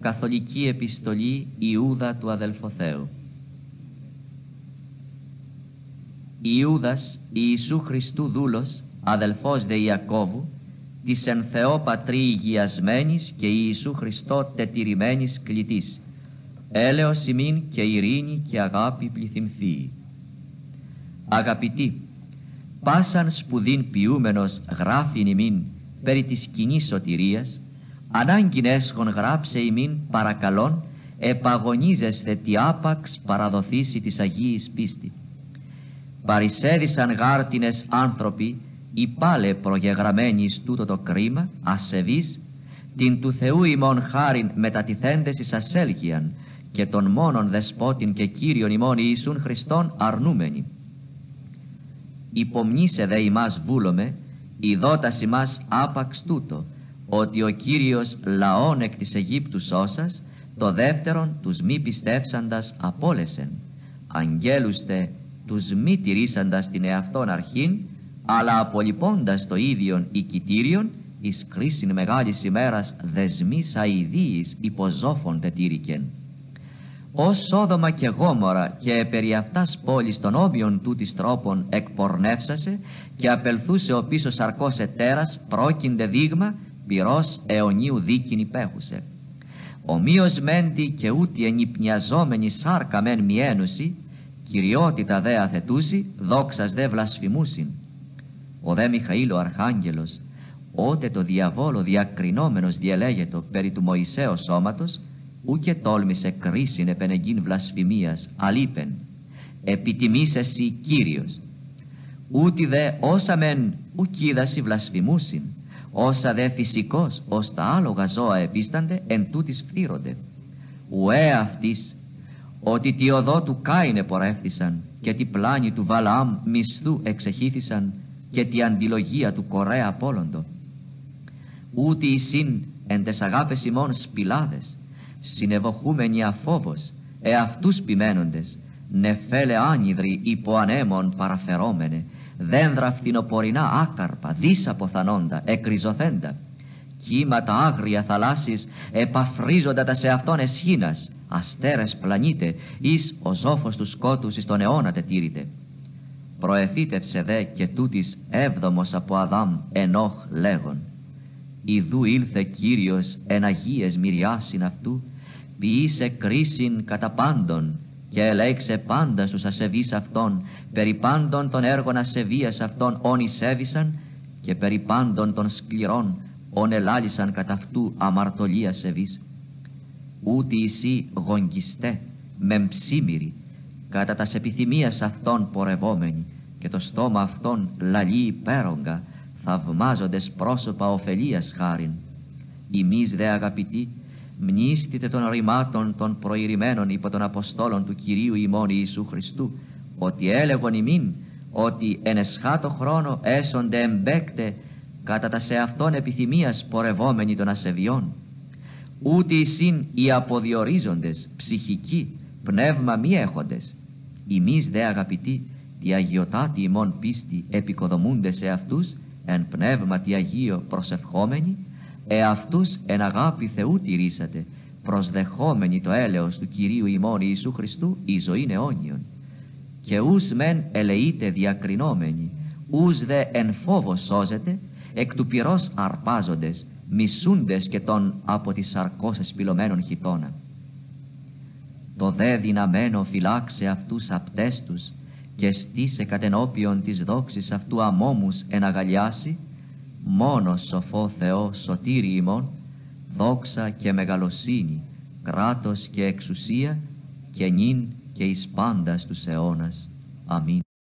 Καθολική Επιστολή Ιούδα του Αδελφοθέου Ιούδας Ιησού Χριστού δούλος, αδελφός δε Ιακώβου, της εν Θεό Πατρί υγιασμένης και Ιησού Χριστό τετηρημένης κλητής, έλεος ημίν και ειρήνη και αγάπη πληθυνθεί. Αγαπητοί, πάσαν σπουδήν ποιούμενος γράφειν ημίν περί της κοινής σωτηρίας, ανάγκην έσχον γράψε ημίν παρακαλών, επαγωνίζεστε τι άπαξ παραδοθήσει της Αγίης πίστη. Παρισέδισαν γάρτινες άνθρωποι, υπάλε προγεγραμμένοι τούτο το κρίμα, ασεβείς, την του Θεού ημών χάριν μετατιθέντες εις ασέλγιαν και τον μόνον δεσπότην και Κύριον ημών Ιησούν Χριστόν αρνούμενοι. Υπομνήσε δε ημάς βούλομε, ειδότας ημάς άπαξ τούτο, ότι ο Κύριος λαόν εκ της Αιγύπτου σώσας, το δεύτερον τους μη πιστεύσαντας απόλεσεν. Αγγέλουστε τους μη τηρήσαντας την εαυτόν αρχήν, αλλά απολυπώντας το ίδιον οικητήριον, εις κρίσιν μεγάλης ημέρας δεσμής αηδίης υποζώφων τετήρικεν. Ως Σόδομα και Γόμορα και περί αυτάς πόλης των όμπιων τούτης τρόπων εκπορνεύσασε και απελθούσε ο πίσω σαρκός ετέρας πρόκυνται δείγμα πυρός αιωνίου δίκην υπέχουσε. Ομοίως μέντι και ούτε ενυπνιαζόμενη σάρκα μεν μιένουση, κυριότητα δε αθετούσι, δόξας δε βλασφημούσιν. Ο δε Μιχαήλ ο Αρχάγγελος, ότε το διαβόλο διακρινόμενος διελέγετο περί του Μωυσέως σώματος, ούκε τόλμησε κρίσιν επενεγγύν βλασφημίας, αλείπεν, επιτιμής εσύ Κύριος. Ούτι δε όσα μεν ουκίδασι βλασφημούσιν, όσα δε φυσικός ως τα άλογα ζώα επίστανται, εν τούτης φθύρονται. Ουέ αυτής, ότι τη οδό του Κάινε πορεύθησαν και τη πλάνη του Βαλαάμ μισθού εξεχήθησαν και τη αντιλογία του Κορέα απόλοντο. Ούτι οι συν εν τες αγάπες ημών σπηλάδες, συνεβοχούμενοι αφόβος, εαυτούς ποιμένοντες, νεφέλε άνυδροι υπό ανέμων παραφερόμενε, δένδρα φθινοπορεινά άκαρπα, δίσαποθανόντα, εκριζωθέντα, κύματα άγρια θαλάσσης επαφρίζοντα τα σε αυτόν εσχήνας, αστέρες πλανήτε, εις ο ζώφος του σκότους εις τον αιώνα τετήρητε. Προεφύτευσε δε και τούτης έβδομος από Αδάμ ενόχ λέγον. Ιδού ήλθε Κύριος εν Αγίες μυριάσιν αυτού, ποιήσε κρίσιν κατά πάντων και ελέξε πάντας στους ασεβείς αυτών, περί πάντων των έργων ασεβίας αυτών όνοι σέβησαν και περί πάντων των σκληρών όν ελάλησαν κατά αυτού αμαρτωλία σεβείς. Ούτε εσύ γογγιστέ, μεμψίμηροι, κατά τας επιθυμίας αυτών πορευόμενοι και το στόμα αυτών λαλεί υπέρογκα, θαυμάζοντες πρόσωπα ωφελίας χάριν. Εμείς δε αγαπητοί, μνήστητε των ρημάτων των προηρημένων υπό των Αποστόλων του Κυρίου ημών Ιησού Χριστού, ότι έλεγον ημίν, ότι εν εσχάτω χρόνο έσονται εμπέκτε κατά τα σε αυτόν επιθυμίας πορευόμενοι των ασεβιών. Ούτε εισήν οι αποδιορίζοντες, ψυχικοί, πνεύμα μη έχοντες. Εμείς δε αγαπητοί, τη αγιοτάτη ημών πίστη επικοδομούνται σε αυτούς, εν πνεύματι Αγίο προσευχόμενοι, εαυτούς εν αγάπη Θεού τηρήσατε, προσδεχόμενοι το έλεος του Κυρίου ημών Ιησού Χριστού η ζωή αιώνιον. Και ους μεν ελεείτε διακρινόμενοι, ους δε εν φόβος σώζετε, εκ του πυρός αρπάζοντες, μισούντες και των από τις σαρκός εσπυλωμένων χιτώνα. Το δε δυναμένο φυλάξε αυτούς απτές τους και στήσε κατενόπιον της δόξης αυτού αμόμους εναγαλιάσει, μόνος σοφό Θεός σωτήρι ημών, δόξα και μεγαλοσύνη, κράτος και εξουσία και νυν και εις πάντας τους αιώνας. Αμήν.